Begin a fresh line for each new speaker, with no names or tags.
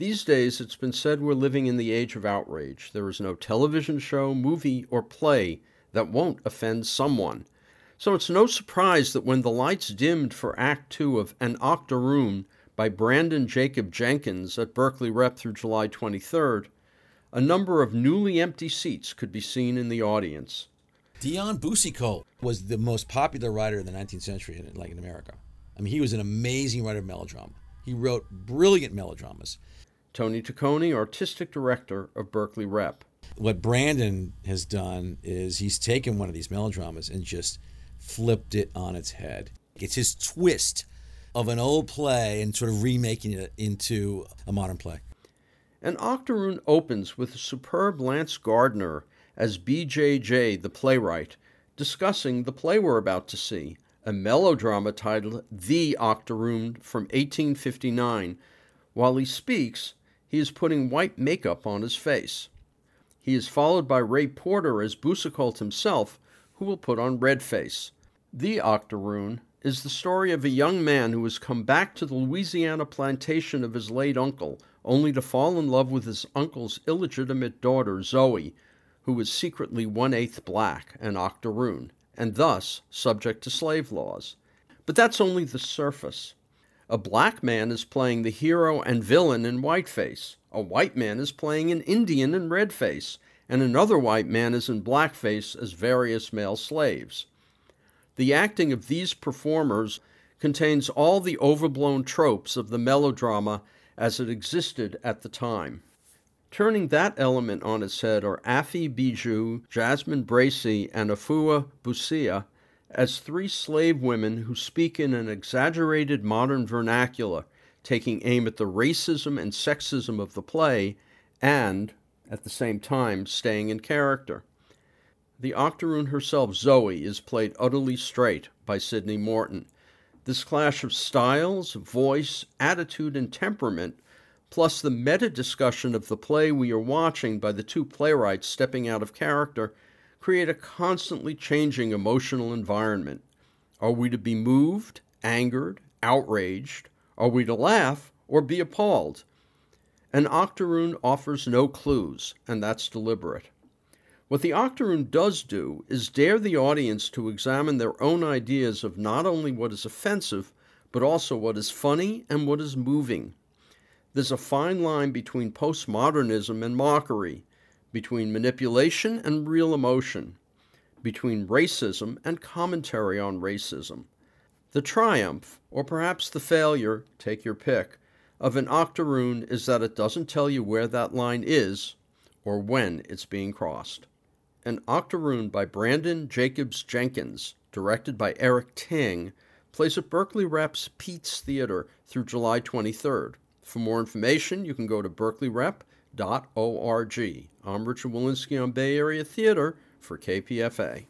These days, it's been said we're living in the age of outrage. There is no television show, movie, or play that won't offend someone. So it's no surprise that when the lights dimmed for Act Two of An Octoroon by Branden Jacob Jenkins at Berkeley Rep through July 23rd, a number of newly empty seats could be seen in the audience.
Dion Boucicault was the most popular writer in the 19th century, in, like in America. I mean, he was an amazing writer of melodrama. He wrote brilliant melodramas.
Tony Taccone, artistic director of Berkeley Rep.
What Brandon has done is he's taken one of these melodramas and just flipped it on its head. It's his twist of an old play and sort of remaking it into a modern play.
An Octoroon opens with a superb Lance Gardner as BJJ, the playwright, discussing the play we're about to see, a melodrama titled The Octoroon from 1859. While he speaks, he is putting white makeup on his face. He is followed by Ray Porter as Boucicault himself, who will put on red face. The Octoroon is the story of a young man who has come back to the Louisiana plantation of his late uncle, only to fall in love with his uncle's illegitimate daughter, Zoe, who is secretly one eighth black, an octoroon, and thus subject to slave laws. But that's only the surface. A black man is playing the hero and villain in whiteface. A white man is playing an Indian in redface, and another white man is in blackface as various male slaves. The acting of these performers contains all the overblown tropes of the melodrama as it existed at the time. Turning that element on its head are Afi Bijou, Jasmine Bracey, and Afua Busia as three slave women who speak in an exaggerated modern vernacular, taking aim at the racism and sexism of the play and, at the same time, staying in character. The octoroon herself, Zoe, is played utterly straight by Sydney Morton. This clash of styles, voice, attitude, and temperament, plus the meta discussion of the play we are watching by the two playwrights stepping out of character, create a constantly changing emotional environment. Are we to be moved, angered, outraged? Are we to laugh or be appalled? An octoroon offers no clues, and that's deliberate. What the Octoroon does do is dare the audience to examine their own ideas of not only what is offensive, but also what is funny and what is moving. There's a fine line between postmodernism and mockery, between manipulation and real emotion, between racism and commentary on racism. The triumph, or perhaps the failure, take your pick, of an octoroon is that it doesn't tell you where that line is or when it's being crossed. An Octoroon by Branden Jacobs Jenkins, directed by Eric Ting, plays at Berkeley Rep's Peet's Theater through July 23rd. For more information, you can go to berkeleyrep.org. I'm Richard Wolinsky on Bay Area Theater for KPFA.